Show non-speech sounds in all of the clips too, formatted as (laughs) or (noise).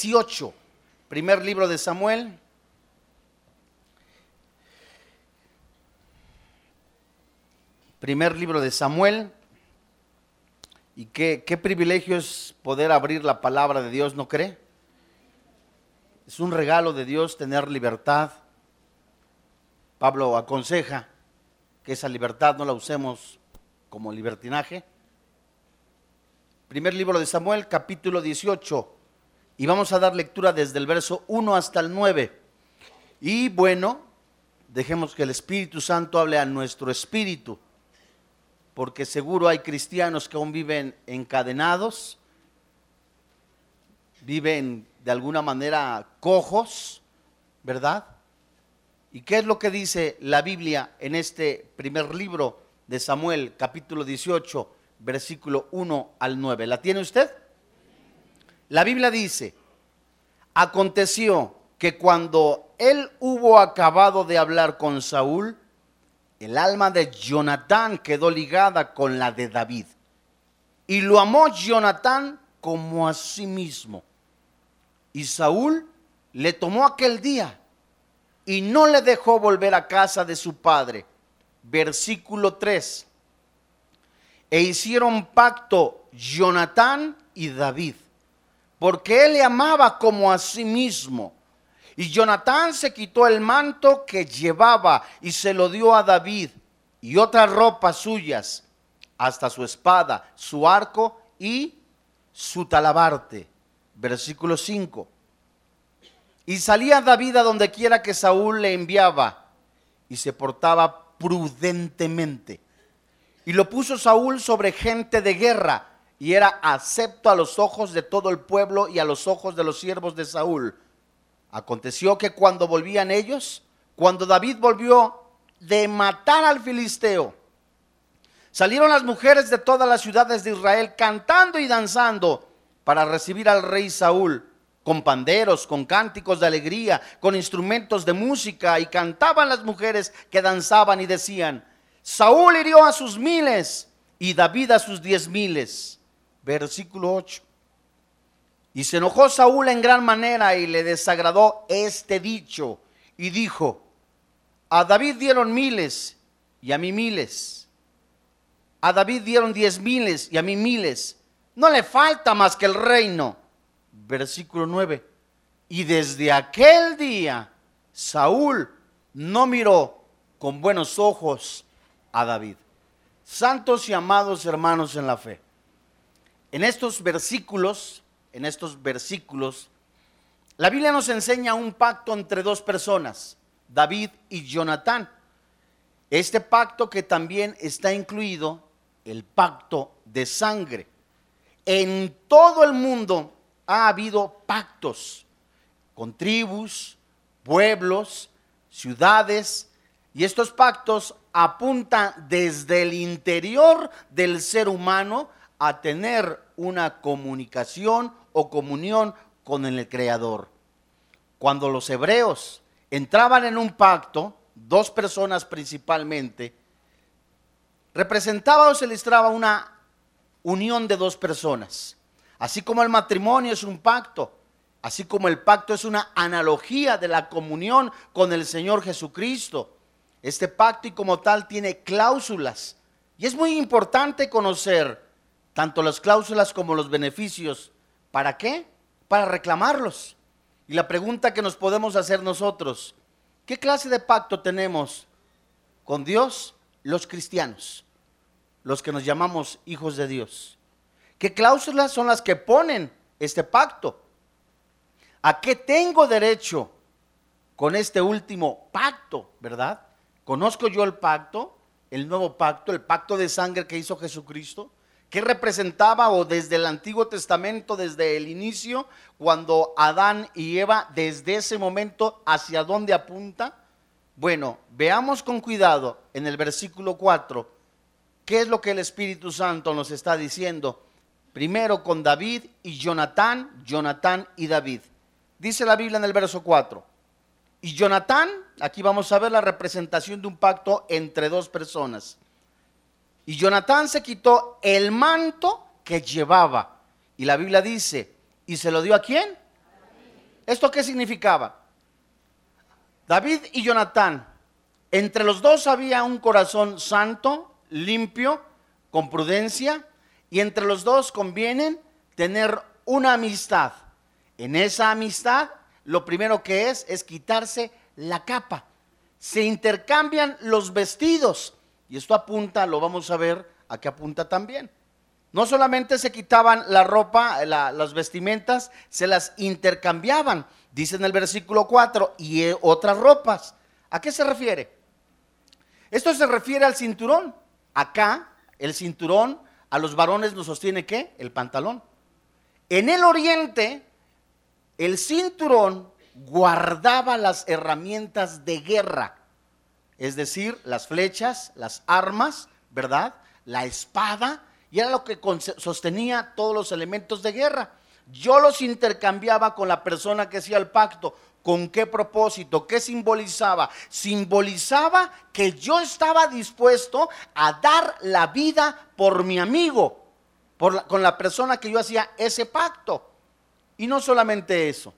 18. Primer libro de Samuel. Primer libro de Samuel. Y qué, qué privilegio es poder abrir la palabra de Dios, ¿no cree? Es un regalo de Dios tener libertad. Pablo aconseja que esa libertad no la usemos como libertinaje. Primer libro de Samuel, capítulo 18. Y vamos a dar lectura desde el verso 1 hasta el 9. Y bueno, dejemos que el Espíritu Santo hable a nuestro espíritu, porque seguro hay cristianos que aún viven encadenados, viven de alguna manera cojos, ¿verdad? ¿Y qué es lo que dice la Biblia en este primer libro de Samuel, capítulo 18, versículo 1 al 9? ¿La tiene usted? La Biblia dice, aconteció que cuando él hubo acabado de hablar con Saúl, el alma de Jonatán quedó ligada con la de David. Y lo amó Jonatán como a sí mismo. Y Saúl le tomó aquel día y no le dejó volver a casa de su padre. Versículo 3. E hicieron pacto Jonatán y David, porque él le amaba como a sí mismo. Y Jonatán se quitó el manto que llevaba y se lo dio a David y otras ropas suyas, hasta su espada, su arco y su talabarte. Versículo 5. Y salía David a donde quiera que Saúl le enviaba y se portaba prudentemente. Y lo puso Saúl sobre gente de guerra y era acepto a los ojos de todo el pueblo y a los ojos de los siervos de Saúl. Aconteció que cuando volvían ellos, cuando David volvió de matar al filisteo, salieron las mujeres de todas las ciudades de Israel cantando y danzando para recibir al rey Saúl con panderos, con cánticos de alegría, con instrumentos de música, y cantaban las mujeres que danzaban y decían, Saúl hirió a sus miles y David a sus diez miles. Versículo 8. Y se enojó Saúl en gran manera y le desagradó este dicho y dijo, a David dieron miles y a mí miles. A David dieron diez miles y a mí miles. No le falta más que el reino versículo 9. Y desde aquel día Saúl no miró con buenos ojos a David. Santos y amados hermanos en la fe. En estos versículos, en estos versículos, la Biblia nos enseña un pacto entre dos personas, David y Jonatán. Este pacto que también está incluido el pacto de sangre. En todo el mundo ha habido pactos con tribus, pueblos, ciudades, y estos pactos apuntan desde el interior del ser humano a tener una comunicación o comunión con el Creador. Cuando los hebreos entraban en un pacto, dos personas principalmente, representaba o se ilustraba una unión de dos personas. Así como el matrimonio es un pacto, así como el pacto es una analogía de la comunión con el Señor Jesucristo. Este pacto y como tal tiene cláusulas. Y es muy importante conocer tanto las cláusulas como los beneficios. ¿Para qué? Para reclamarlos. Y la pregunta que nos podemos hacer nosotros, ¿qué clase de pacto tenemos con Dios los cristianos? Los que nos llamamos hijos de Dios. ¿Qué cláusulas son las que ponen este pacto? ¿A qué tengo derecho con este último pacto, verdad? ¿Conozco yo el pacto, el nuevo pacto, el pacto de sangre que hizo Jesucristo? ¿Qué representaba o desde el Antiguo Testamento, desde el inicio, cuando Adán y Eva, desde ese momento, hacia dónde apunta? Bueno, veamos con cuidado en el versículo 4, qué es lo que el Espíritu Santo nos está diciendo Primero con David y Jonatán, Jonatán y David. Dice la Biblia en el verso 4. Y Jonatán, aquí vamos a ver la representación de un pacto entre dos personas. Y Jonatán se quitó el manto que llevaba. Y la Biblia dice, ¿y se lo dio a quién? ¿Esto qué significaba? David y Jonatán, entre los dos había un corazón santo, limpio, con prudencia, y entre los dos convienen tener una amistad. En esa amistad, lo primero que es es quitarse la capa. Se intercambian los vestidos. Y esto apunta, lo vamos a ver, a qué apunta también. No solamente se quitaban la ropa, las vestimentas, se las intercambiaban, dice en el versículo 4, y eh, otras ropas. ¿A qué se refiere? Esto se refiere al cinturón. Acá, el cinturón, a los varones nos sostiene qué? El pantalón. En el oriente, el cinturón guardaba las herramientas de guerra, es decir, las flechas, las armas, ¿verdad? La espada, y era lo que sostenía todos los elementos de guerra. Yo los intercambiaba con la persona que hacía el pacto. ¿Con qué propósito? ¿Qué simbolizaba? Simbolizaba que yo estaba dispuesto a dar la vida por mi amigo, por con la persona que yo hacía ese pacto. Y no solamente eso,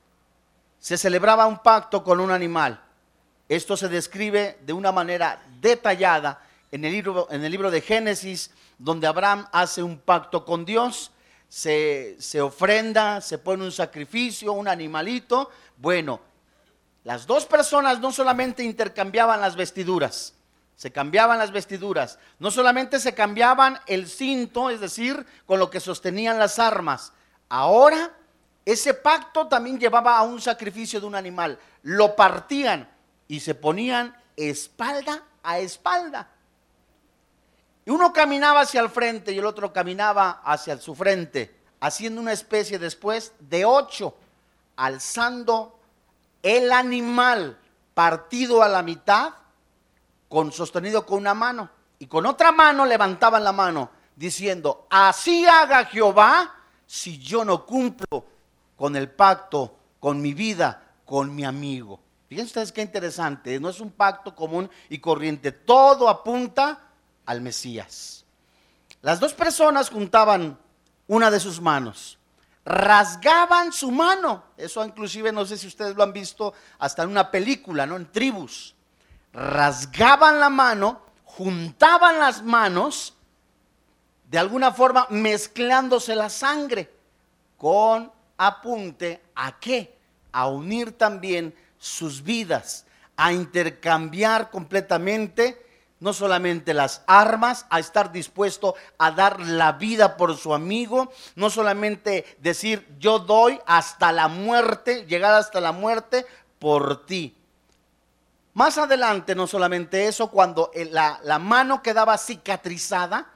se celebraba un pacto con un animal. Esto se describe de una manera detallada en el libro, en el libro de Génesis, donde Abraham hace un pacto con Dios, se, se ofrenda, se pone un sacrificio, un animalito. Bueno, las dos personas no solamente intercambiaban las vestiduras, se cambiaban las vestiduras, no solamente se cambiaban el cinto, es decir, con lo que sostenían las armas, ahora ese pacto también llevaba a un sacrificio de un animal, lo partían y se ponían espalda a espalda. Y uno caminaba hacia el frente y el otro caminaba hacia su frente, haciendo una especie después de ocho, alzando el animal partido a la mitad, con, sostenido con una mano, y con otra mano levantaban la mano, diciendo, así haga Jehová si yo no cumplo con el pacto, con mi vida, con mi amigo. Fíjense ustedes qué interesante, no es un pacto común y corriente, todo apunta al Mesías. Las dos personas juntaban una de sus manos rasgaban su mano. Eso inclusive no sé si ustedes lo han visto hasta en una película, ¿no? En tribus. Rasgaban la mano, juntaban las manos, de alguna forma mezclándose la sangre con apunte a qué? A unir también sus vidas, a intercambiar completamente no solamente las armas, a estar dispuesto a dar la vida por su amigo, no solamente decir yo doy hasta la muerte, llegar hasta la muerte por ti. Más adelante, no solamente eso, cuando la, la mano quedaba cicatrizada,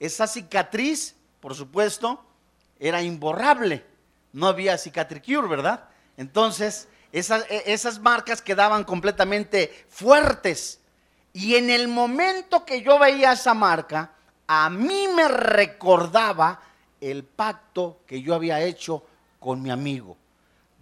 esa cicatriz, por supuesto, era imborrable. No había cicatricure, ¿verdad? Entonces, esas, e, esas marcas quedaban completamente fuertes y en el momento que yo veía esa marca, a mí me recordaba el pacto que yo había hecho con mi amigo.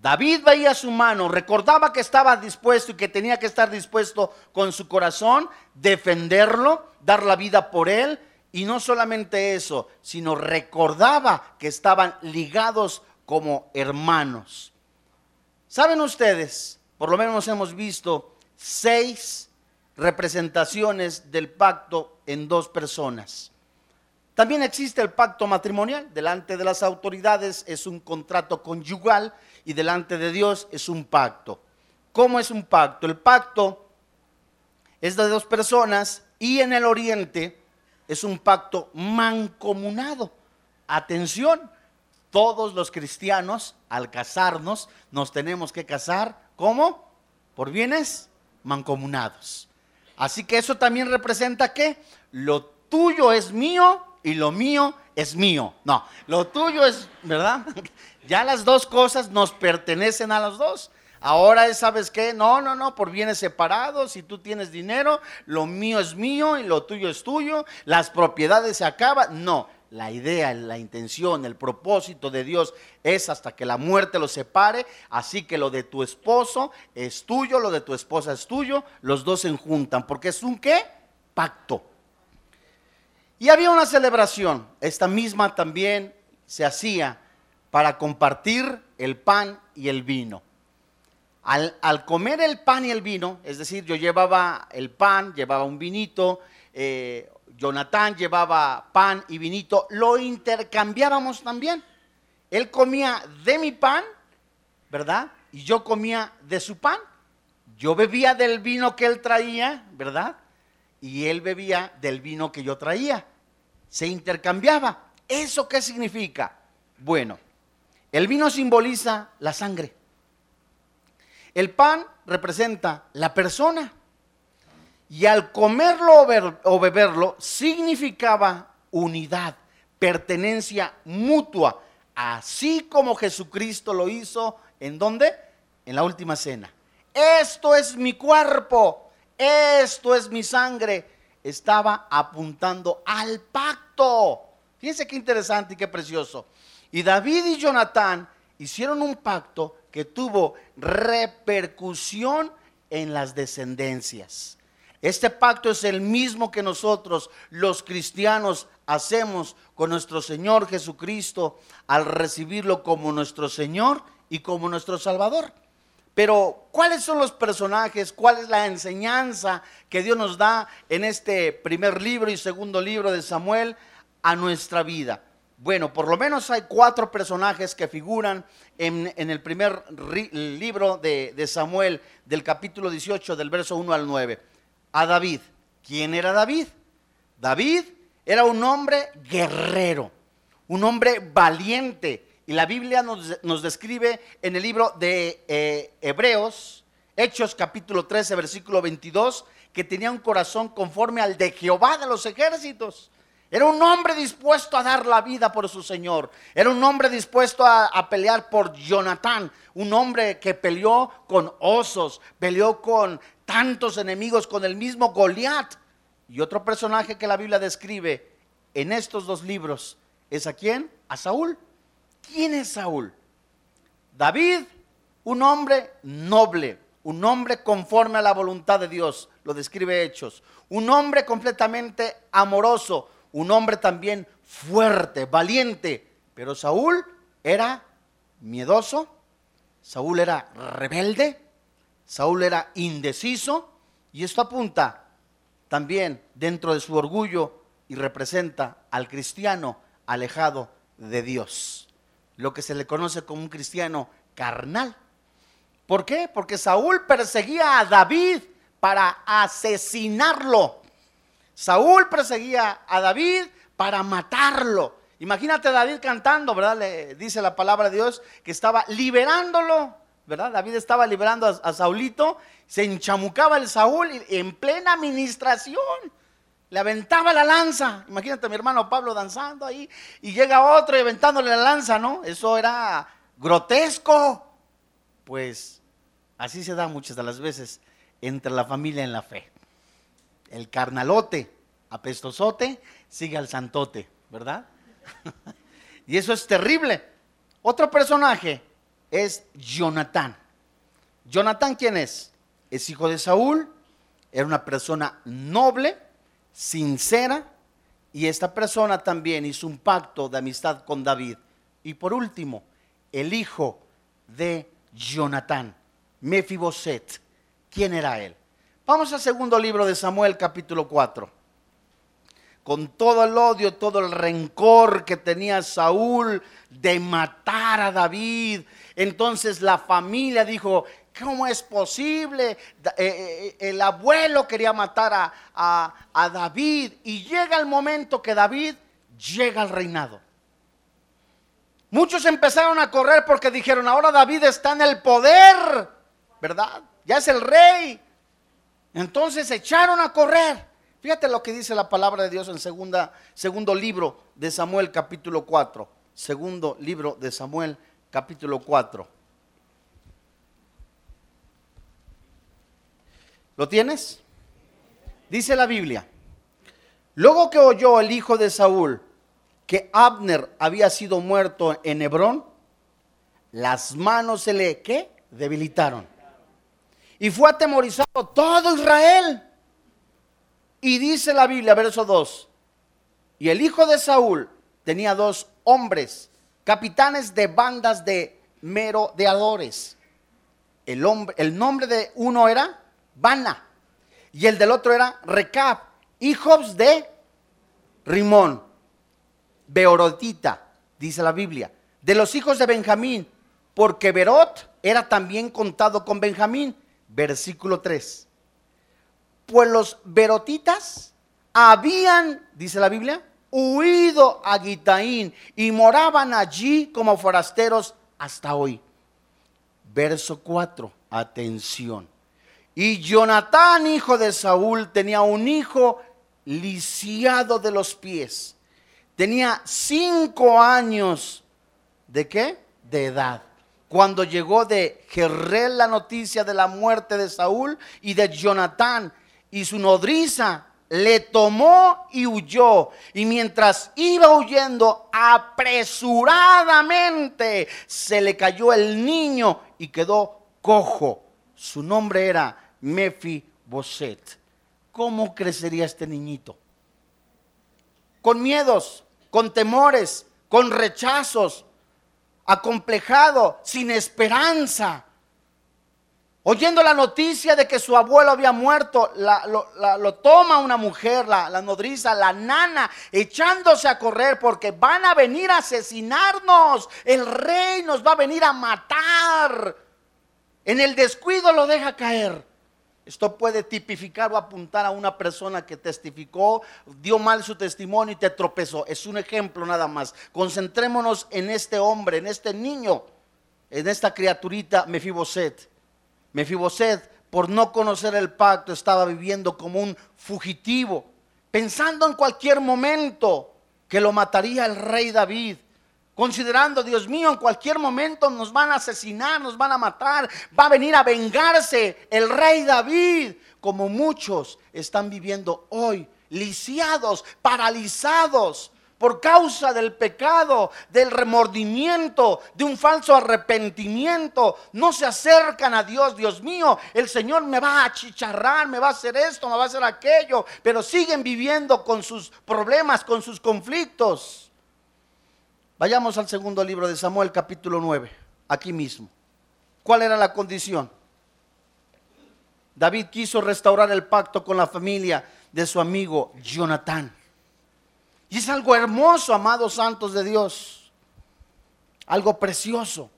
David veía su mano, recordaba que estaba dispuesto y que tenía que estar dispuesto con su corazón, defenderlo, dar la vida por él. Y no solamente eso, sino recordaba que estaban ligados como hermanos. ¿Saben ustedes? Por lo menos hemos visto seis representaciones del pacto en dos personas. También existe el pacto matrimonial. Delante de las autoridades es un contrato conyugal y delante de Dios es un pacto. ¿Cómo es un pacto? El pacto es de dos personas y en el oriente es un pacto mancomunado. Atención, todos los cristianos al casarnos nos tenemos que casar, ¿cómo? Por bienes mancomunados. Así que eso también representa que lo tuyo es mío y lo mío es mío. No, lo tuyo es, ¿verdad? (laughs) Ya las dos cosas nos pertenecen a los dos. Ahora es, ¿sabes qué? No, no, no, por bienes separados, si tú tienes dinero, lo mío es mío y lo tuyo es tuyo, las propiedades se acaban. No, la idea, la intención, el propósito de Dios es hasta que la muerte los separe. Así que lo de tu esposo es tuyo, lo de tu esposa es tuyo. Los dos se enjuntan. Porque es un qué? Pacto. Y había una celebración. Esta misma también se hacía para compartir el pan y el vino. Al, al, comer el pan y el vino, es decir, yo llevaba el pan, llevaba un vinito, eh, Jonathan llevaba pan y vinito, lo intercambiábamos también. Él comía de mi pan, ¿verdad? Y yo comía de su pan. Yo bebía del vino que él traía, ¿verdad? Y él bebía del vino que yo traía. Se intercambiaba. ¿Eso qué significa? Bueno, el vino simboliza la sangre. El pan representa la persona. Y al comerlo o beberlo significaba unidad, pertenencia mutua, así como Jesucristo lo hizo en dónde? En la última cena. Esto es mi cuerpo, esto es mi sangre. Estaba apuntando al pacto. Fíjense qué interesante y qué precioso. Y David y Jonatán hicieron un pacto que tuvo repercusión en las descendencias. Este pacto es el mismo que nosotros los cristianos hacemos con nuestro Señor Jesucristo al recibirlo como nuestro Señor y como nuestro Salvador. Pero, ¿cuáles son los personajes? ¿Cuál es la enseñanza que Dios nos da en este primer libro y segundo libro de Samuel a nuestra vida? Bueno, por lo menos hay cuatro personajes que figuran en, el primer libro de, de Samuel, del capítulo 18, del verso 1 al 9. A David. ¿Quién era David? David era un hombre guerrero, un hombre valiente, y la Biblia nos, describe en el libro de eh, Hebreos, Hechos capítulo 13, versículo 22, que tenía un corazón conforme al de Jehová de los ejércitos. Era un hombre dispuesto a dar la vida por su Señor. Era un hombre dispuesto a, a, pelear por Jonatán. Un hombre que peleó con osos, peleó con tantos enemigos, con el mismo Goliat. Y otro personaje que la Biblia describe en estos dos libros es a quién? A Saúl. ¿Quién es Saúl? David, un hombre noble, un hombre conforme a la voluntad de Dios, lo describe Hechos. Un hombre completamente amoroso, un hombre también fuerte, valiente. Pero Saúl era miedoso, Saúl era rebelde, Saúl era indeciso y esto apunta también dentro de su orgullo y representa al cristiano alejado de Dios lo que se le conoce como un cristiano carnal. ¿Por qué? Porque Saúl perseguía a David para asesinarlo. Saúl perseguía a David para matarlo. Imagínate a David cantando, ¿verdad? Le dice la palabra de Dios que estaba liberándolo, ¿verdad? David estaba liberando a, Saulito, se enchamucaba el Saúl en plena administración le aventaba la lanza. Imagínate a mi hermano Pablo danzando ahí y llega otro y aventándole la lanza, ¿no? Eso era grotesco. Pues así se da muchas de las veces entre la familia en la fe. El carnalote, apestosote, sigue al santote, ¿verdad? (laughs) y eso es terrible. Otro personaje es Jonatán. Jonatán, ¿quién es? Es hijo de Saúl, era una persona noble sincera y esta persona también hizo un pacto de amistad con David. Y por último, el hijo de Jonatán, Mefiboset. ¿Quién era él? Vamos al segundo libro de Samuel, capítulo 4. Con todo el odio, todo el rencor que tenía Saúl de matar a David, entonces la familia dijo, ¿Cómo es posible? Eh, eh, el abuelo quería matar a, David y llega el momento que David llega al reinado. Muchos empezaron a correr porque dijeron, ahora David está en el poder, ¿verdad? Ya es el rey. Entonces echaron a correr. Fíjate lo que dice la palabra de Dios en segunda, segundo libro de Samuel capítulo 4. Segundo libro de Samuel capítulo 4. ¿Lo tienes? Dice la Biblia. Luego que oyó el hijo de Saúl que Abner había sido muerto en Hebrón, las manos se le ¿qué? debilitaron. Y fue atemorizado todo Israel. Y dice la Biblia, verso 2, y el hijo de Saúl tenía dos hombres, capitanes de bandas de merodeadores. El, hombre, el nombre de uno era Bana y el del otro era Recab, hijos de Rimón, Beorotita, dice la Biblia, de los hijos de Benjamín, porque Berot era también contado con Benjamín, versículo 3. Pues los Berotitas habían, dice la Biblia, huido a Gitaín y moraban allí como forasteros hasta hoy. Verso 4, atención. Y Jonatán, hijo de Saúl, tenía un hijo lisiado de los pies. Tenía cinco años. ¿De qué? De edad. Cuando llegó de Jerrel la noticia de la muerte de Saúl y de Jonatán y su nodriza le tomó y huyó. Y mientras iba huyendo, apresuradamente se le cayó el niño y quedó cojo. Su nombre era Mefiboset. ¿Cómo crecería este niñito? Con miedos, con temores, con rechazos, acomplejado, sin esperanza. Oyendo la noticia de que su abuelo había muerto, lo, toma una mujer, la, la nodriza, la nana, echándose a correr porque van a venir a asesinarnos. El rey nos va a venir a matar. En el descuido lo deja caer. Esto puede tipificar o apuntar a una persona que testificó, dio mal su testimonio y te tropezó. Es un ejemplo nada más. Concentrémonos en este hombre, en este niño, en esta criaturita Mefiboset. Mefiboset, por no conocer el pacto, estaba viviendo como un fugitivo, pensando en cualquier momento que lo mataría el rey David considerando, Dios mío, en cualquier momento nos van a asesinar, nos van a matar, va a venir a vengarse el rey David, como muchos están viviendo hoy, lisiados, paralizados por causa del pecado, del remordimiento, de un falso arrepentimiento. No se acercan a Dios, Dios mío, el Señor me va a achicharrar, me va a hacer esto, me va a hacer aquello, pero siguen viviendo con sus problemas, con sus conflictos. Vayamos al segundo libro de Samuel, capítulo 9, aquí mismo. ¿Cuál era la condición? David quiso restaurar el pacto con la familia de su amigo Jonatán. Y es algo hermoso, amados santos de Dios. Algo precioso.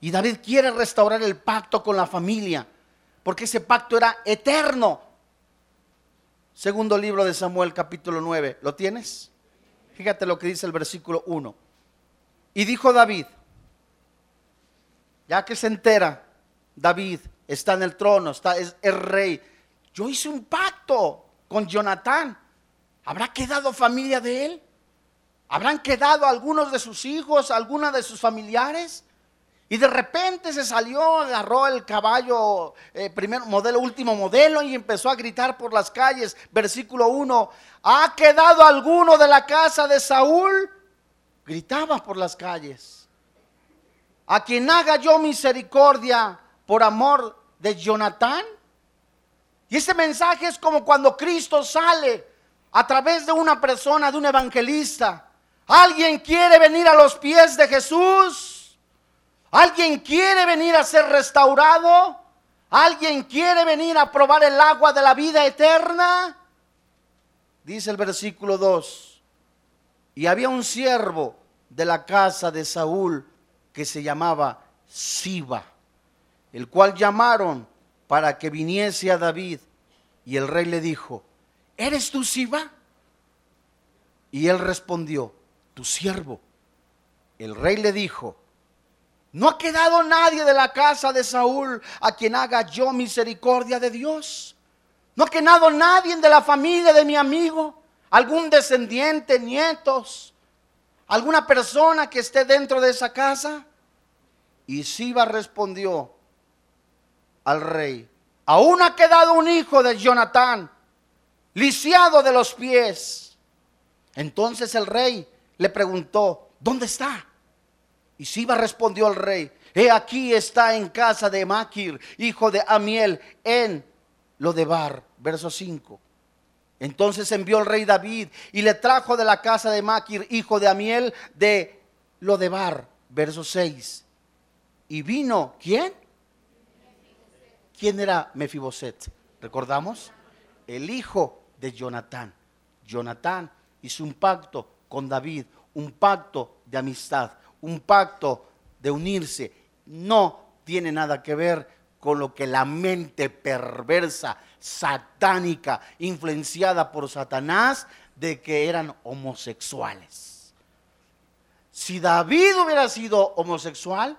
Y David quiere restaurar el pacto con la familia, porque ese pacto era eterno. Segundo libro de Samuel, capítulo 9. ¿Lo tienes? Fíjate lo que dice el versículo 1. Y dijo David, ya que se entera, David está en el trono, está, es rey. Yo hice un pacto con Jonatán. ¿Habrá quedado familia de él? ¿Habrán quedado algunos de sus hijos, alguna de sus familiares? Y de repente se salió, agarró el caballo, eh, primer modelo, último modelo, y empezó a gritar por las calles. Versículo 1, ¿ha quedado alguno de la casa de Saúl? Gritaba por las calles. A quien haga yo misericordia por amor de Jonatán. Y ese mensaje es como cuando Cristo sale a través de una persona, de un evangelista. Alguien quiere venir a los pies de Jesús ¿Alguien quiere venir a ser restaurado? ¿Alguien quiere venir a probar el agua de la vida eterna? Dice el versículo 2. Y había un siervo de la casa de Saúl que se llamaba Siba, el cual llamaron para que viniese a David. Y el rey le dijo, ¿eres tú Siba? Y él respondió, tu siervo. El rey le dijo, no ha quedado nadie de la casa de Saúl a quien haga yo misericordia de Dios. No ha quedado nadie de la familia de mi amigo, algún descendiente, nietos, alguna persona que esté dentro de esa casa. Y Siba respondió al rey, aún ha quedado un hijo de Jonatán, lisiado de los pies. Entonces el rey le preguntó, ¿dónde está? Y Siba respondió al rey, he aquí está en casa de Maquir, hijo de Amiel, en Lodebar, verso 5. Entonces envió el rey David y le trajo de la casa de Maquir, hijo de Amiel, de Lodebar, verso 6. Y vino, ¿quién? ¿Quién era Mefiboset? ¿Recordamos? El hijo de Jonatán. Jonatán hizo un pacto con David, un pacto de amistad, un pacto de unirse. No tiene nada que ver con lo que la mente perversa, satánica, influenciada por Satanás, de que eran homosexuales. Si David hubiera sido homosexual,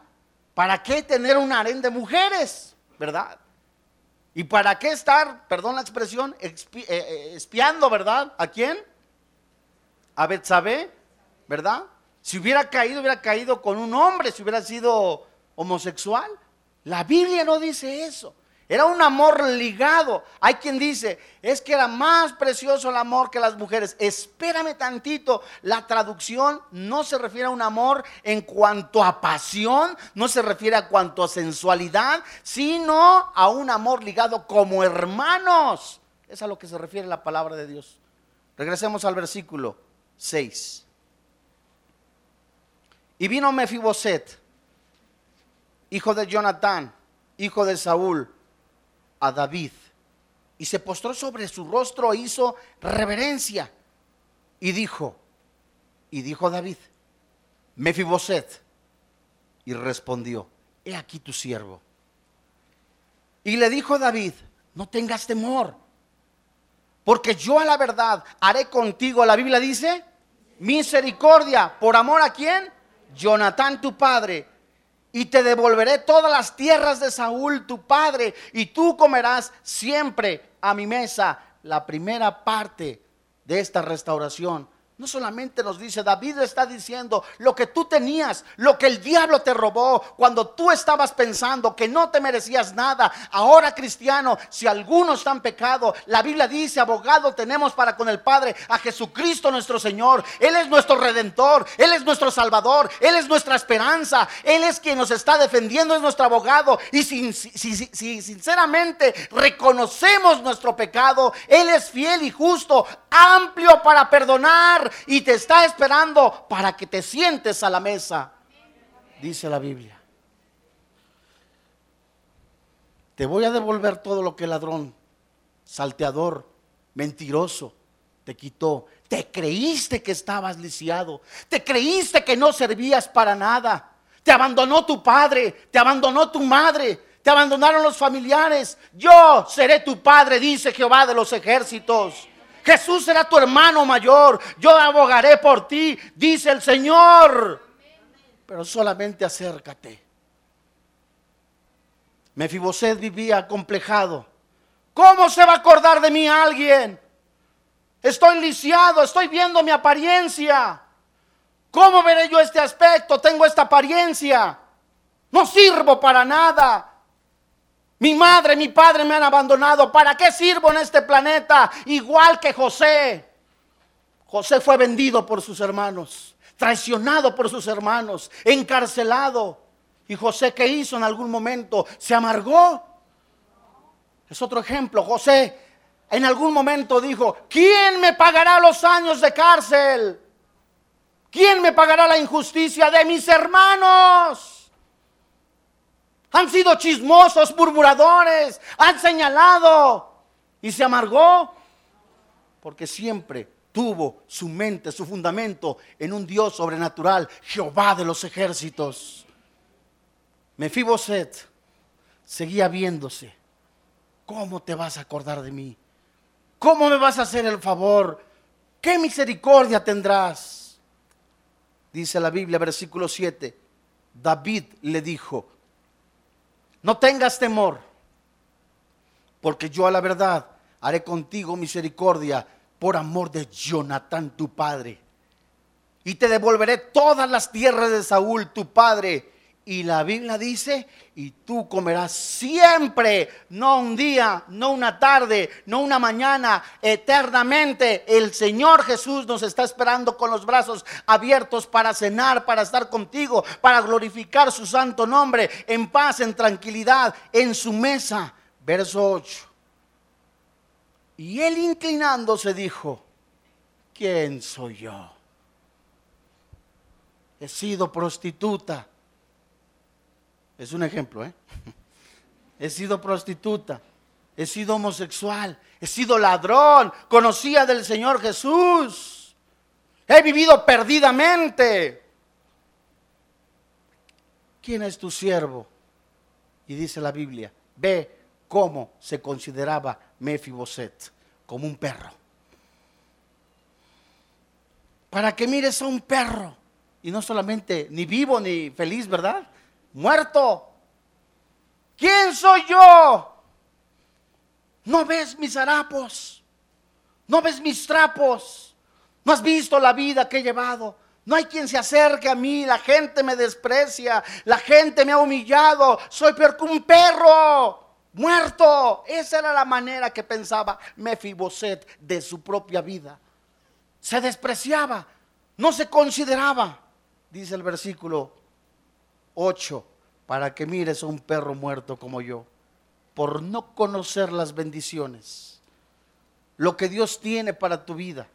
¿para qué tener un harén de mujeres? ¿Verdad? ¿Y para qué estar, perdón la expresión, eh, eh, espiando, ¿verdad? ¿A quién? A Betsabé, ¿verdad? Si hubiera caído, hubiera caído con un hombre, si hubiera sido homosexual. La Biblia no dice eso. Era un amor ligado. Hay quien dice, es que era más precioso el amor que las mujeres. Espérame tantito. La traducción no se refiere a un amor en cuanto a pasión, no se refiere a cuanto a sensualidad, sino a un amor ligado como hermanos. Es a lo que se refiere la palabra de Dios. Regresemos al versículo 6. Y vino Mefiboset, hijo de Jonatán, hijo de Saúl a David y se postró sobre su rostro e hizo reverencia y dijo, y dijo David, Mefiboset, y respondió, he aquí tu siervo. Y le dijo David, no tengas temor, porque yo a la verdad haré contigo, la Biblia dice, misericordia, por amor a quién? Jonatán tu padre y te devolveré todas las tierras de Saúl, tu padre, y tú comerás siempre a mi mesa la primera parte de esta restauración no solamente nos dice, David está diciendo lo que tú tenías, lo que el diablo te robó cuando tú estabas pensando que no te merecías nada. Ahora cristiano, si alguno está en pecado, la Biblia dice, abogado tenemos para con el Padre a Jesucristo nuestro Señor. Él es nuestro redentor, Él es nuestro salvador, Él es nuestra esperanza, Él es quien nos está defendiendo, es nuestro abogado. Y si sinceramente reconocemos nuestro pecado, Él es fiel y justo, amplio para perdonar y te está esperando para que te sientes a la mesa, dice la Biblia. Te voy a devolver todo lo que el ladrón, salteador, mentiroso, te quitó. Te creíste que estabas lisiado. Te creíste que no servías para nada. Te abandonó tu padre, te abandonó tu madre, te abandonaron los familiares. Yo seré tu padre, dice Jehová de los ejércitos. Jesús será tu hermano mayor. Yo abogaré por ti, dice el Señor. Pero solamente acércate. Mefiboset vivía complejado. ¿Cómo se va a acordar de mí alguien? Estoy lisiado, estoy viendo mi apariencia. ¿Cómo veré yo este aspecto? Tengo esta apariencia. No sirvo para nada. Mi madre, mi padre me han abandonado. ¿Para qué sirvo en este planeta? Igual que José. José fue vendido por sus hermanos, traicionado por sus hermanos, encarcelado. ¿Y José qué hizo en algún momento? ¿Se amargó? Es otro ejemplo. José en algún momento dijo, ¿quién me pagará los años de cárcel? ¿Quién me pagará la injusticia de mis hermanos? Han sido chismosos, murmuradores, han señalado y se amargó porque siempre tuvo su mente, su fundamento en un Dios sobrenatural, Jehová de los ejércitos. Mefiboset seguía viéndose. ¿Cómo te vas a acordar de mí? ¿Cómo me vas a hacer el favor? ¿Qué misericordia tendrás? Dice la Biblia, versículo 7. David le dijo, no tengas temor, porque yo a la verdad haré contigo misericordia por amor de Jonatán tu padre. Y te devolveré todas las tierras de Saúl tu padre y la Biblia dice, y tú comerás siempre, no un día, no una tarde, no una mañana, eternamente. El Señor Jesús nos está esperando con los brazos abiertos para cenar, para estar contigo, para glorificar su santo nombre, en paz, en tranquilidad, en su mesa. Verso 8. Y él inclinándose dijo, ¿quién soy yo? He sido prostituta es un ejemplo, ¿eh? he sido prostituta, he sido homosexual, he sido ladrón, conocía del Señor Jesús, he vivido perdidamente. ¿Quién es tu siervo? Y dice la Biblia, ve cómo se consideraba Mefiboset, como un perro. Para que mires a un perro, y no solamente ni vivo ni feliz, ¿verdad? Muerto. ¿Quién soy yo? ¿No ves mis harapos? ¿No ves mis trapos? ¿No has visto la vida que he llevado? No hay quien se acerque a mí, la gente me desprecia, la gente me ha humillado, soy peor que un perro muerto. Esa era la manera que pensaba Mefiboset de su propia vida. Se despreciaba, no se consideraba, dice el versículo 8, para que mires a un perro muerto como yo, por no conocer las bendiciones, lo que Dios tiene para tu vida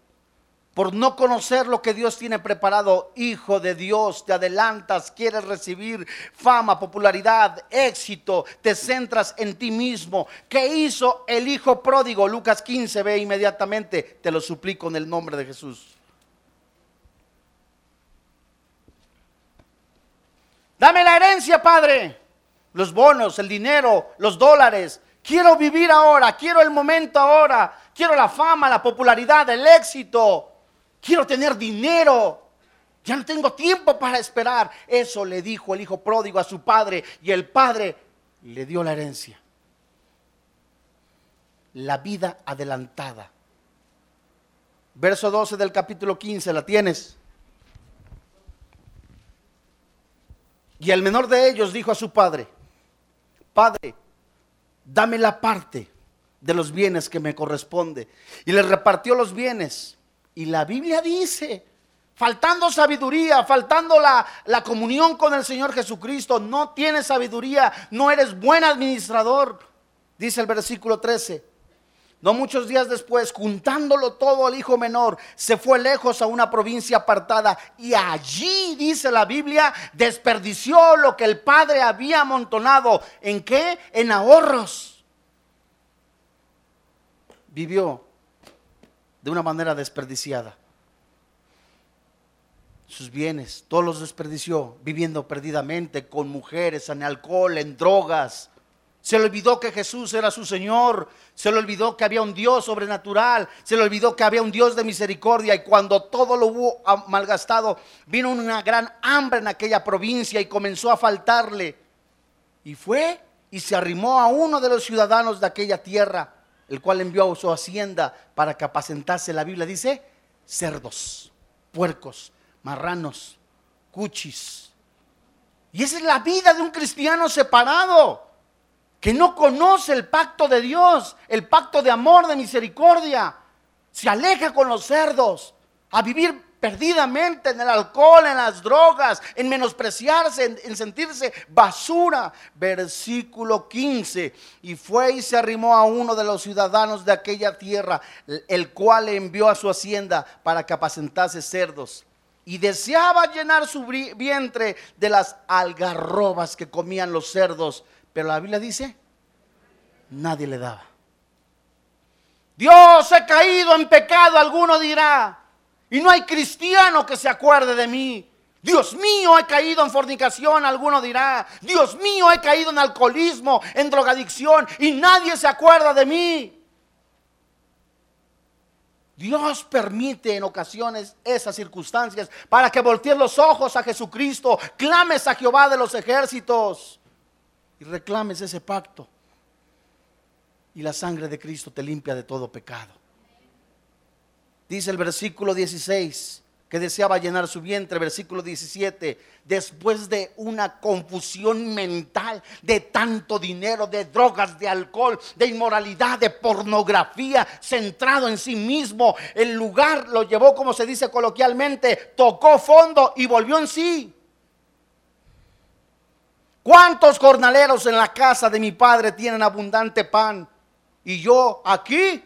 por no conocer lo que Dios tiene preparado, hijo de Dios, te adelantas, quieres recibir fama, popularidad, éxito, te centras en ti mismo. ¿Qué hizo el hijo pródigo? Lucas 15, ve inmediatamente, te lo suplico en el nombre de Jesús. Dame la herencia, Padre, los bonos, el dinero, los dólares. Quiero vivir ahora, quiero el momento ahora, quiero la fama, la popularidad, el éxito quiero tener dinero. Ya no tengo tiempo para esperar. Eso le dijo el hijo pródigo a su padre y el padre le dio la herencia. La vida adelantada. Verso 12 del capítulo 15, ¿la tienes? Y el menor de ellos dijo a su padre, Padre, dame la parte de los bienes que me corresponde. Y le repartió los bienes. Y la Biblia dice, faltando sabiduría, faltando la, la, comunión con el Señor Jesucristo, no tienes sabiduría, no eres buen administrador, dice el versículo 13. No muchos días después, juntándolo todo el hijo menor, se fue lejos a una provincia apartada y allí, dice la Biblia, desperdició lo que el padre había amontonado. ¿En qué? En ahorros. Vivió de una manera desperdiciada. Sus bienes, todos los desperdició viviendo perdidamente con mujeres, en alcohol, en drogas. Se le olvidó que Jesús era su Señor. Se le olvidó que había un Dios sobrenatural. Se le olvidó que había un Dios de misericordia. Y cuando todo lo hubo malgastado, vino una gran hambre en aquella provincia y comenzó a faltarle. Y fue y se arrimó a uno de los ciudadanos de aquella tierra el cual envió a su hacienda para que apacentase, la Biblia dice, cerdos, puercos, marranos, cuchis. Y esa es la vida de un cristiano separado, que no conoce el pacto de Dios, el pacto de amor, de misericordia. Se aleja con los cerdos a vivir perdidamente en el alcohol, en las drogas, en menospreciarse, en, sentirse basura. Versículo 15. Y fue y se arrimó a uno de los ciudadanos de aquella tierra, el cual le envió a su hacienda para que apacentase cerdos. Y deseaba llenar su vientre de las algarrobas que comían los cerdos. Pero la Biblia dice, nadie le daba. Dios he caído en pecado, alguno dirá. Y no hay cristiano que se acuerde de mí. Dios mío, he caído en fornicación, alguno dirá. Dios mío, he caído en alcoholismo, en drogadicción, y nadie se acuerda de mí. Dios permite en ocasiones esas circunstancias para que voltees los ojos a Jesucristo, clames a Jehová de los ejércitos y reclames ese pacto. Y la sangre de Cristo te limpia de todo pecado. Dice el versículo 16 que deseaba llenar su vientre, versículo 17, después de una confusión mental de tanto dinero, de drogas, de alcohol, de inmoralidad, de pornografía, centrado en sí mismo, el lugar lo llevó, como se dice coloquialmente, tocó fondo y volvió en sí. ¿Cuántos jornaleros en la casa de mi padre tienen abundante pan? Y yo aquí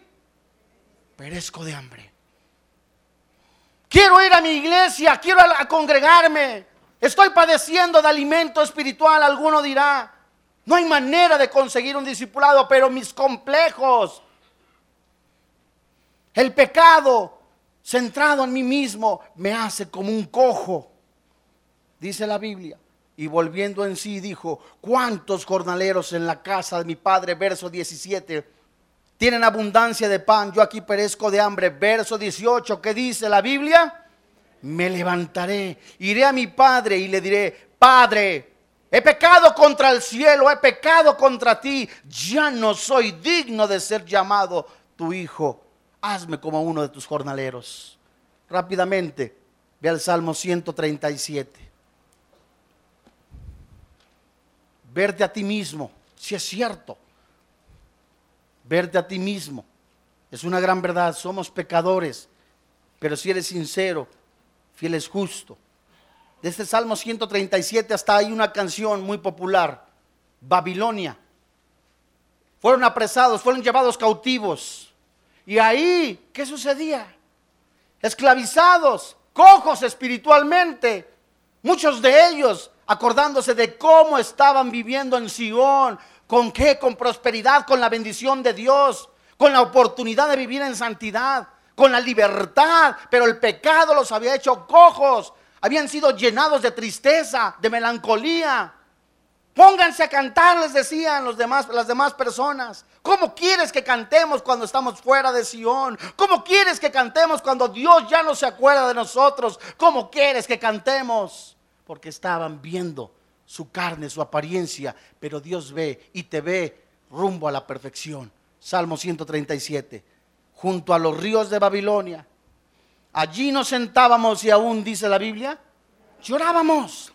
perezco de hambre. Quiero ir a mi iglesia, quiero a congregarme. Estoy padeciendo de alimento espiritual, alguno dirá. No hay manera de conseguir un discipulado, pero mis complejos, el pecado centrado en mí mismo me hace como un cojo, dice la Biblia. Y volviendo en sí dijo, ¿cuántos jornaleros en la casa de mi padre? Verso 17. Tienen abundancia de pan, yo aquí perezco de hambre. Verso 18, ¿qué dice la Biblia? Me levantaré, iré a mi padre y le diré, Padre, he pecado contra el cielo, he pecado contra ti, ya no soy digno de ser llamado tu hijo. Hazme como uno de tus jornaleros. Rápidamente, ve al Salmo 137. Verte a ti mismo, si es cierto, verte a ti mismo. Es una gran verdad, somos pecadores, pero si eres sincero, fiel es justo. De este Salmo 137 hasta hay una canción muy popular, Babilonia. Fueron apresados, fueron llevados cautivos. Y ahí, ¿qué sucedía? Esclavizados, cojos espiritualmente. Muchos de ellos acordándose de cómo estaban viviendo en Sion, con qué, con prosperidad, con la bendición de Dios, con la oportunidad de vivir en santidad, con la libertad, pero el pecado los había hecho cojos, habían sido llenados de tristeza, de melancolía. Pónganse a cantar, les decían los demás, las demás personas. ¿Cómo quieres que cantemos cuando estamos fuera de Sion? ¿Cómo quieres que cantemos cuando Dios ya no se acuerda de nosotros? ¿Cómo quieres que cantemos? Porque estaban viendo su carne, su apariencia, pero Dios ve y te ve rumbo a la perfección. Salmo 137, junto a los ríos de Babilonia. Allí nos sentábamos y aún dice la Biblia, llorábamos,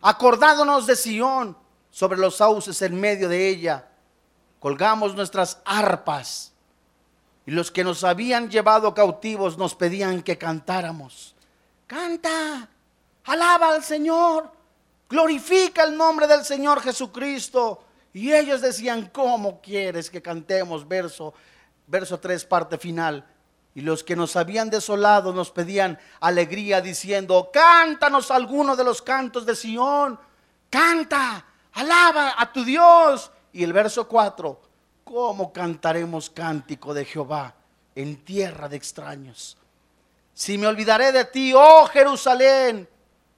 acordándonos de Sión sobre los sauces en medio de ella. Colgamos nuestras arpas y los que nos habían llevado cautivos nos pedían que cantáramos. Canta, Alaba al Señor. Glorifica el nombre del Señor Jesucristo. Y ellos decían, ¿cómo quieres que cantemos? Verso, verso 3, parte final. Y los que nos habían desolado nos pedían alegría diciendo, cántanos alguno de los cantos de Sión. Canta, alaba a tu Dios. Y el verso 4, ¿cómo cantaremos cántico de Jehová en tierra de extraños? Si me olvidaré de ti, oh Jerusalén,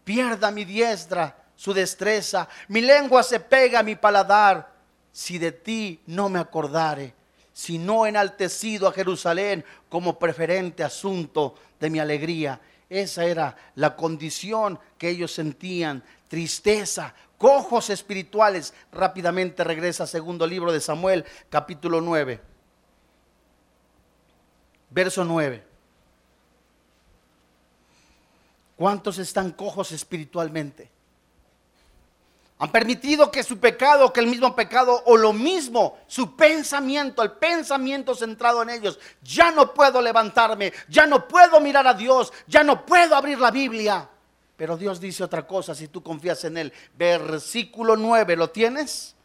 pierda mi diestra su destreza, mi lengua se pega a mi paladar, si de ti no me acordare, si no enaltecido a Jerusalén como preferente asunto de mi alegría. Esa era la condición que ellos sentían, tristeza, cojos espirituales. Rápidamente regresa segundo libro de Samuel, capítulo 9, verso 9. ¿Cuántos están cojos espiritualmente? Han permitido que su pecado, que el mismo pecado o lo mismo, su pensamiento, el pensamiento centrado en ellos, ya no puedo levantarme, ya no puedo mirar a Dios, ya no puedo abrir la Biblia. Pero Dios dice otra cosa si tú confías en Él. Versículo 9, ¿lo tienes?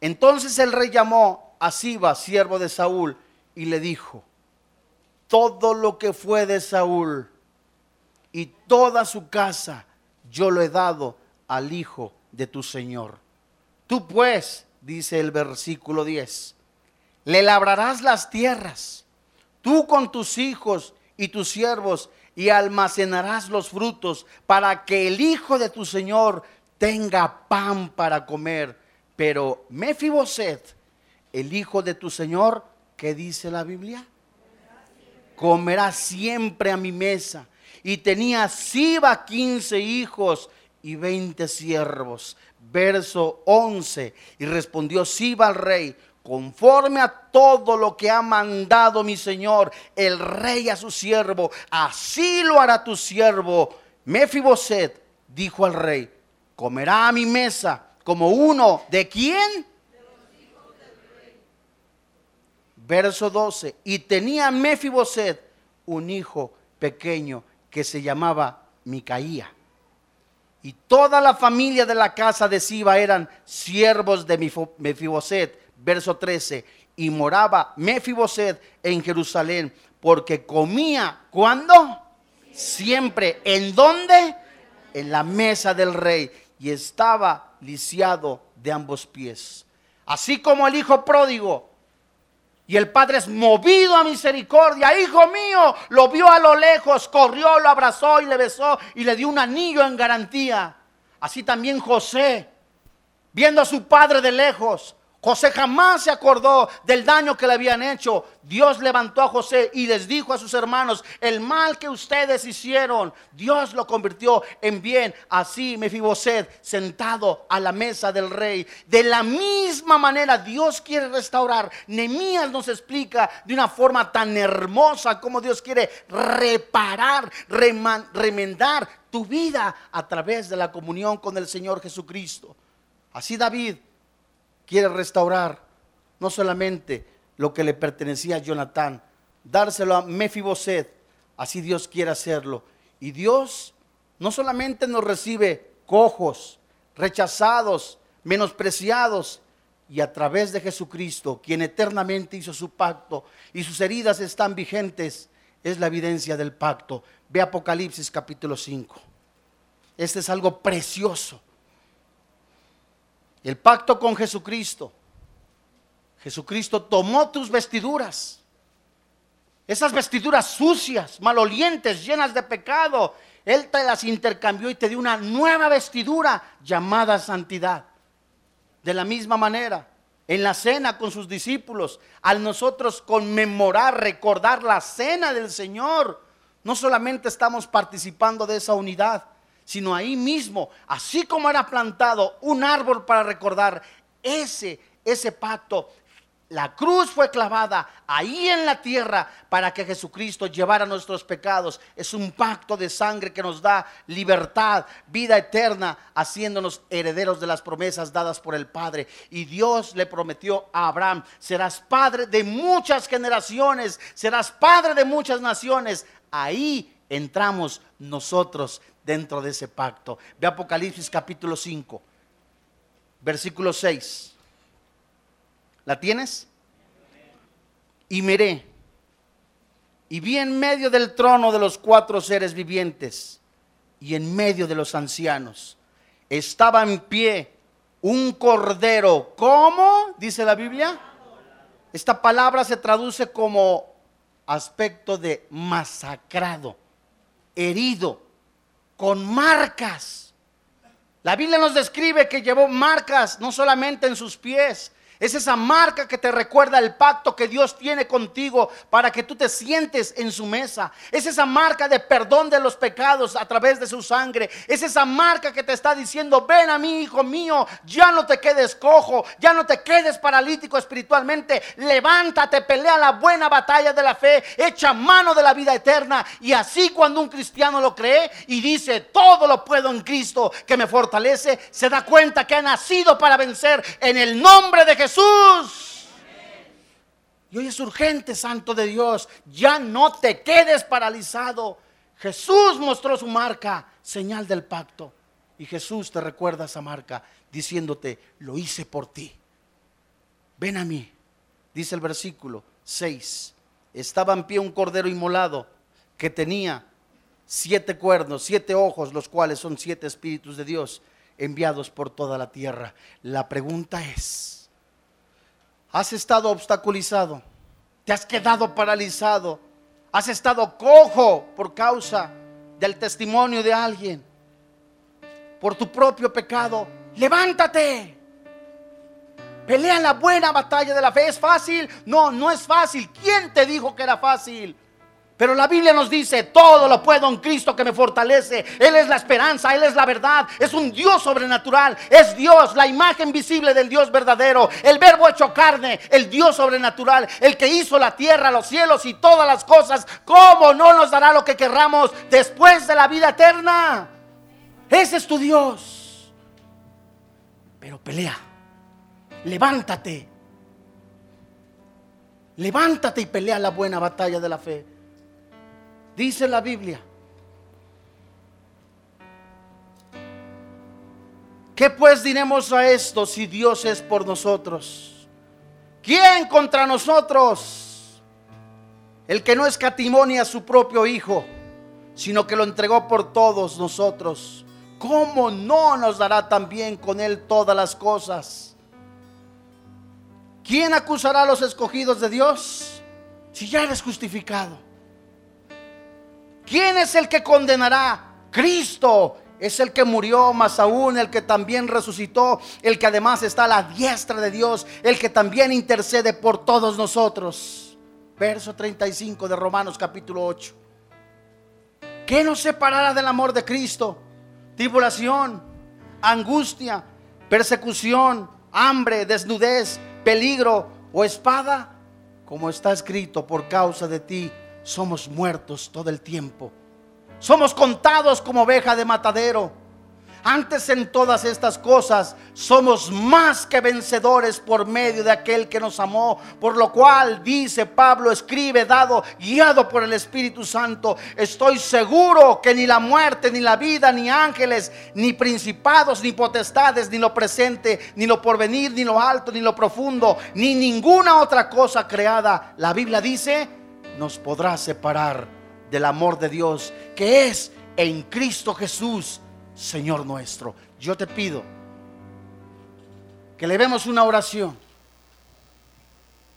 Entonces el rey llamó a Siba, siervo de Saúl, y le dijo, todo lo que fue de Saúl y toda su casa yo lo he dado al hijo de tu Señor. Tú pues, dice el versículo 10, le labrarás las tierras, tú con tus hijos y tus siervos, y almacenarás los frutos para que el hijo de tu Señor tenga pan para comer. Pero Mefiboset, el hijo de tu Señor, ¿qué dice la Biblia? Comerá siempre a mi mesa. Y tenía Siba quince hijos y veinte siervos. Verso 11. Y respondió Siba al rey, conforme a todo lo que ha mandado mi señor, el rey a su siervo, así lo hará tu siervo. Mefiboset dijo al rey, comerá a mi mesa como uno de quién? Verso 12, y tenía Mefiboset un hijo pequeño que se llamaba Micaía. Y toda la familia de la casa de Siba eran siervos de Mefiboset, verso 13, y moraba Mefiboset en Jerusalén, porque comía, ¿cuándo? Siempre, ¿en dónde? En la mesa del rey. y estaba lisiado de ambos pies. Así como el hijo pródigo. Y el padre es movido a misericordia. Hijo mío, lo vio a lo lejos, corrió, lo abrazó y le besó y le dio un anillo en garantía. Así también José, viendo a su padre de lejos, José jamás se acordó del daño que le habían hecho. Dios levantó a José y les dijo a sus hermanos, el mal que ustedes hicieron, Dios lo convirtió en bien. Así Mefiboset, sentado a la mesa del rey. De la misma manera Dios quiere restaurar. Nemías nos explica de una forma tan hermosa como Dios quiere reparar, remendar tu vida a través de la comunión con el Señor Jesucristo. Así David quiere restaurar no solamente lo que le pertenecía a Jonatán, dárselo a Mefiboset, así Dios quiere hacerlo. Y Dios no solamente nos recibe cojos, rechazados, menospreciados, y a través de Jesucristo, quien eternamente hizo su pacto y sus heridas están vigentes, es la evidencia del pacto. Ve Apocalipsis capítulo 5. Este es algo precioso. El pacto con Jesucristo. Jesucristo tomó tus vestiduras. Esas vestiduras sucias, malolientes, llenas de pecado. Él te las intercambió y te dio una nueva vestidura llamada santidad. De la misma manera, en la cena con sus discípulos, al nosotros conmemorar, recordar la cena del Señor, no solamente estamos participando de esa unidad, sino ahí mismo, así como era plantado un árbol para recordar ese, ese pacto, la cruz fue clavada ahí en la tierra para que Jesucristo llevara nuestros pecados. Es un pacto de sangre que nos da libertad, vida eterna, haciéndonos herederos de las promesas dadas por el Padre. Y Dios le prometió a Abraham, serás padre de muchas generaciones, serás padre de muchas naciones. Ahí entramos nosotros dentro de ese pacto. Ve Apocalipsis capítulo 5, versículo 6. ¿La tienes? Y miré, y vi en medio del trono de los cuatro seres vivientes y en medio de los ancianos, estaba en pie un cordero. ¿Cómo? Dice la Biblia. Esta palabra se traduce como aspecto de masacrado, herido, con marcas. La Biblia nos describe que llevó marcas no solamente en sus pies, es esa marca que te recuerda el pacto que Dios tiene contigo para que tú te sientes en su mesa. Es esa marca de perdón de los pecados a través de su sangre. Es esa marca que te está diciendo, ven a mí, hijo mío, ya no te quedes cojo, ya no te quedes paralítico espiritualmente. Levántate, pelea la buena batalla de la fe, echa mano de la vida eterna. Y así cuando un cristiano lo cree y dice, todo lo puedo en Cristo que me fortalece, se da cuenta que ha nacido para vencer en el nombre de Jesús Jesús. Y hoy es urgente, Santo de Dios, ya no te quedes paralizado. Jesús mostró su marca, señal del pacto. Y Jesús te recuerda esa marca diciéndote, lo hice por ti. Ven a mí, dice el versículo 6. Estaba en pie un cordero inmolado que tenía siete cuernos, siete ojos, los cuales son siete espíritus de Dios enviados por toda la tierra. La pregunta es, Has estado obstaculizado, te has quedado paralizado, has estado cojo por causa del testimonio de alguien, por tu propio pecado. Levántate. Pelea la buena batalla de la fe. ¿Es fácil? No, no es fácil. ¿Quién te dijo que era fácil? Pero la Biblia nos dice, todo lo puedo en Cristo que me fortalece. Él es la esperanza, Él es la verdad. Es un Dios sobrenatural. Es Dios, la imagen visible del Dios verdadero. El verbo hecho carne, el Dios sobrenatural. El que hizo la tierra, los cielos y todas las cosas. ¿Cómo no nos dará lo que querramos después de la vida eterna? Ese es tu Dios. Pero pelea. Levántate. Levántate y pelea la buena batalla de la fe. Dice la Biblia. ¿Qué pues diremos a esto si Dios es por nosotros? ¿Quién contra nosotros? El que no escatimó a su propio Hijo, sino que lo entregó por todos nosotros. ¿cómo no nos dará también con Él todas las cosas? ¿Quién acusará a los escogidos de Dios si ya eres justificado? ¿Quién es el que condenará? Cristo es el que murió, más aún el que también resucitó, el que además está a la diestra de Dios, el que también intercede por todos nosotros. Verso 35 de Romanos capítulo 8. ¿Qué nos separará del amor de Cristo? Tribulación, angustia, persecución, hambre, desnudez, peligro o espada. Como está escrito, por causa de ti somos muertos todo el tiempo. Somos contados como oveja de matadero. Antes en todas estas cosas somos más que vencedores por medio de aquel que nos amó, por lo cual dice Pablo, escribe, dado, guiado por el Espíritu Santo, estoy seguro que ni la muerte, ni la vida, ni ángeles, ni principados, ni potestades, ni lo presente, ni lo porvenir, ni lo alto, ni lo profundo, ni ninguna otra cosa creada, la Biblia dice, nos podrá separar del amor de Dios que es en Cristo Jesús Señor nuestro. Yo te pido que le vemos una oración.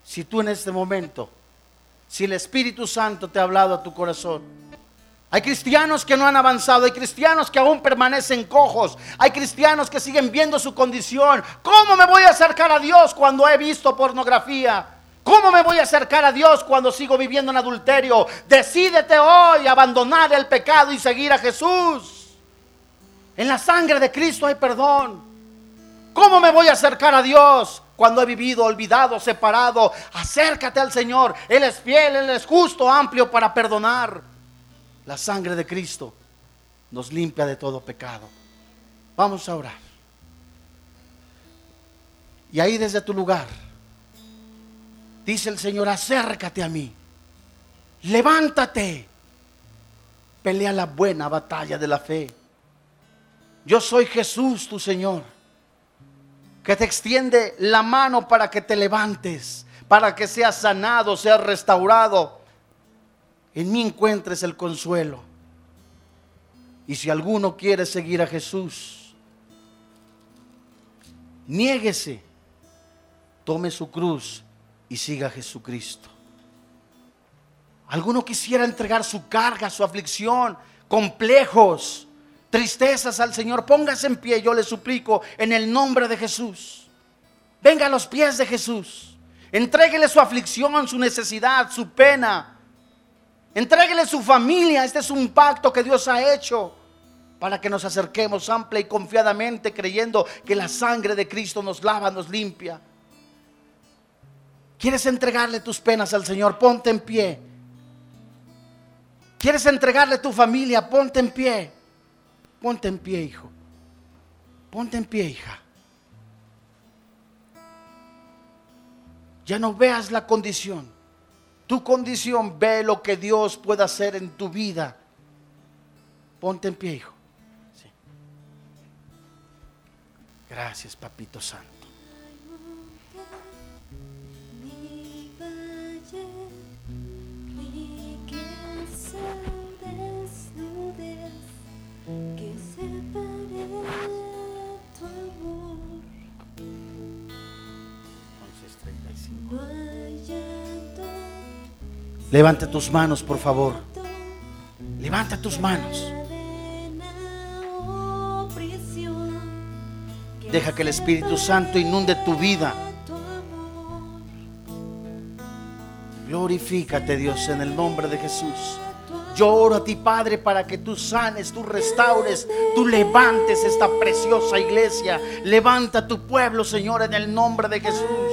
Si tú en este momento, si el Espíritu Santo te ha hablado a tu corazón, hay cristianos que no han avanzado, hay cristianos que aún permanecen cojos, hay cristianos que siguen viendo su condición. ¿Cómo me voy a acercar a Dios cuando he visto pornografía? ¿Cómo me voy a acercar a Dios cuando sigo viviendo en adulterio? Decídete hoy abandonar el pecado y seguir a Jesús. En la sangre de Cristo hay perdón. ¿Cómo me voy a acercar a Dios cuando he vivido olvidado, separado? Acércate al Señor. Él es fiel, Él es justo, amplio para perdonar. La sangre de Cristo nos limpia de todo pecado. Vamos a orar. Y ahí desde tu lugar, dice el Señor, acércate a mí. Levántate. Pelea la buena batalla de la fe. Yo soy Jesús, tu Señor, que te extiende la mano para que te levantes, para que seas sanado, seas restaurado. En mí encuentres el consuelo. Y si alguno quiere seguir a Jesús, niéguese, tome su cruz y siga Jesucristo. Alguno quisiera entregar su carga, su aflicción, complejos, tristezas al Señor, póngase en pie, yo le suplico, en el nombre de Jesús. Venga a los pies de Jesús. Entréguele su aflicción, su necesidad, su pena. Entréguele su familia. Este es un pacto que Dios ha hecho para que nos acerquemos amplia y confiadamente creyendo que la sangre de Cristo nos lava, nos limpia. ¿Quieres entregarle tus penas al Señor? Ponte en pie. ¿Quieres entregarle tu familia? Ponte en pie. Ponte en pie, hijo. Ponte en pie, hija. Ya no veas la condición. Tu condición ve lo que Dios puede hacer en tu vida. Ponte en pie, hijo. Gracias, papito santo. Levanta tus manos, por favor. Levanta tus manos. Deja que el Espíritu Santo inunde tu vida. Glorifícate, Dios, en el nombre de Jesús. Yo oro a ti, Padre, para que tú sanes, tú restaures, tú levantes esta preciosa iglesia. Levanta tu pueblo, Señor, en el nombre de Jesús.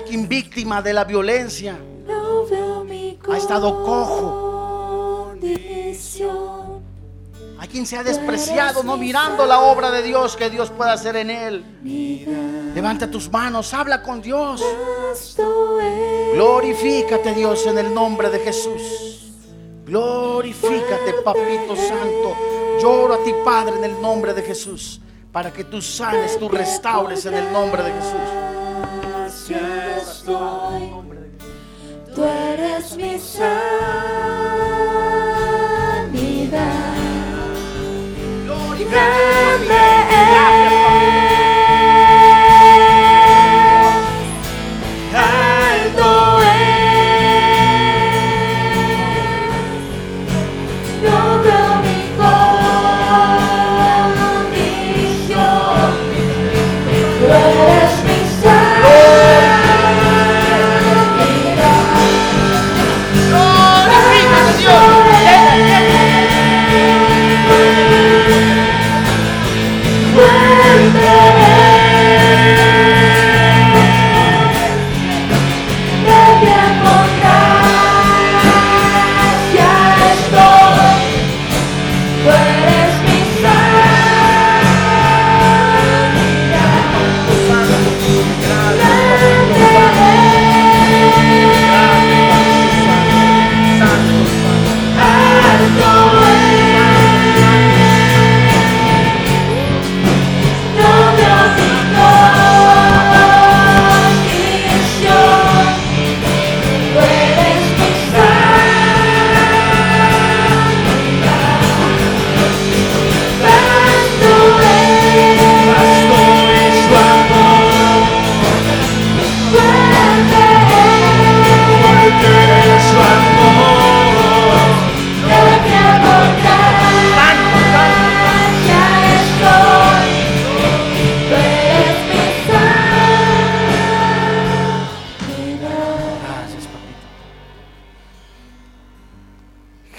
Hay quien víctima de la violencia ha estado cojo. Hay quien se ha despreciado no mirando la obra de Dios que Dios puede hacer en él. Levanta tus manos, habla con Dios. Glorifícate Dios en el nombre de Jesús. Glorifícate, papito santo. Lloro a ti, Padre, en el nombre de Jesús, para que tú sanes, tú restaures en el nombre de Jesús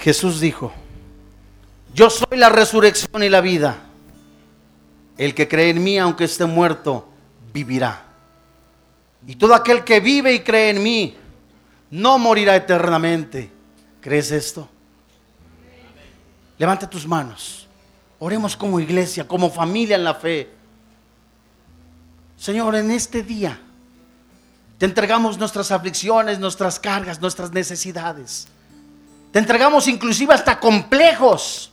Jesús dijo, yo soy la resurrección y la vida. El que cree en mí, aunque esté muerto, vivirá. Y todo aquel que vive y cree en mí, no morirá eternamente. ¿Crees esto? Levanta tus manos. Oremos como iglesia, como familia en la fe. Señor, en este día te entregamos nuestras aflicciones, nuestras cargas, nuestras necesidades. Te entregamos inclusive hasta complejos.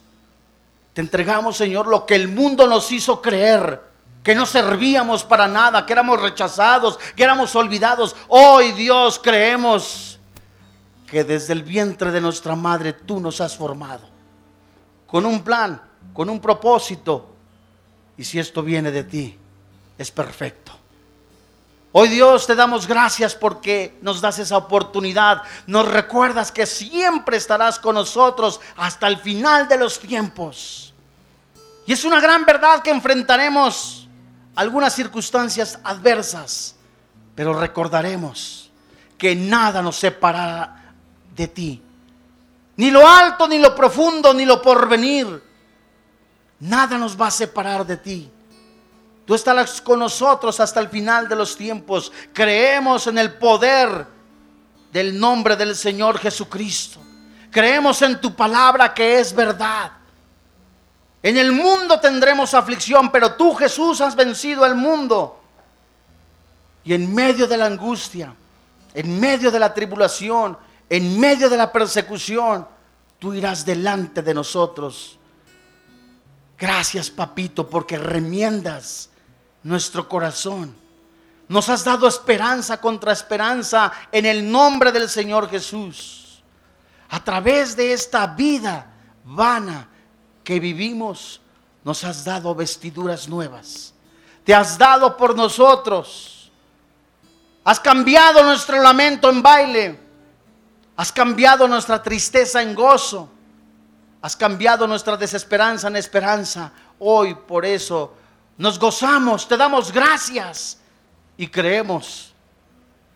Te entregamos, Señor, lo que el mundo nos hizo creer, que no servíamos para nada, que éramos rechazados, que éramos olvidados. Hoy, Dios, creemos que desde el vientre de nuestra madre tú nos has formado, con un plan, con un propósito. Y si esto viene de ti, es perfecto. Hoy Dios te damos gracias porque nos das esa oportunidad. Nos recuerdas que siempre estarás con nosotros hasta el final de los tiempos. Y es una gran verdad que enfrentaremos algunas circunstancias adversas, pero recordaremos que nada nos separará de ti. Ni lo alto, ni lo profundo, ni lo porvenir. Nada nos va a separar de ti. Tú estarás con nosotros hasta el final de los tiempos. Creemos en el poder del nombre del Señor Jesucristo. Creemos en tu palabra que es verdad. En el mundo tendremos aflicción, pero tú Jesús has vencido al mundo. Y en medio de la angustia, en medio de la tribulación, en medio de la persecución, tú irás delante de nosotros. Gracias, papito, porque remiendas nuestro corazón. Nos has dado esperanza contra esperanza en el nombre del Señor Jesús. A través de esta vida vana que vivimos, nos has dado vestiduras nuevas. Te has dado por nosotros. Has cambiado nuestro lamento en baile. Has cambiado nuestra tristeza en gozo. Has cambiado nuestra desesperanza en esperanza. Hoy por eso nos gozamos, te damos gracias y creemos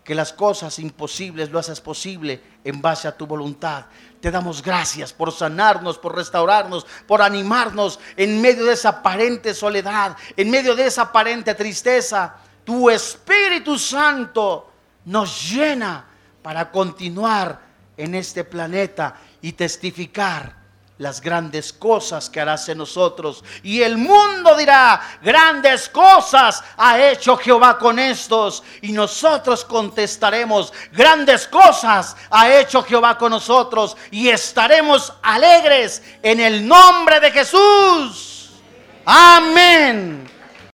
que las cosas imposibles lo haces posible en base a tu voluntad. Te damos gracias por sanarnos, por restaurarnos, por animarnos en medio de esa aparente soledad, en medio de esa aparente tristeza. Tu Espíritu Santo nos llena para continuar en este planeta y testificar las grandes cosas que harás en nosotros. Y el mundo dirá, grandes cosas ha hecho Jehová con estos. Y nosotros contestaremos, grandes cosas ha hecho Jehová con nosotros. Y estaremos alegres en el nombre de Jesús. Amén.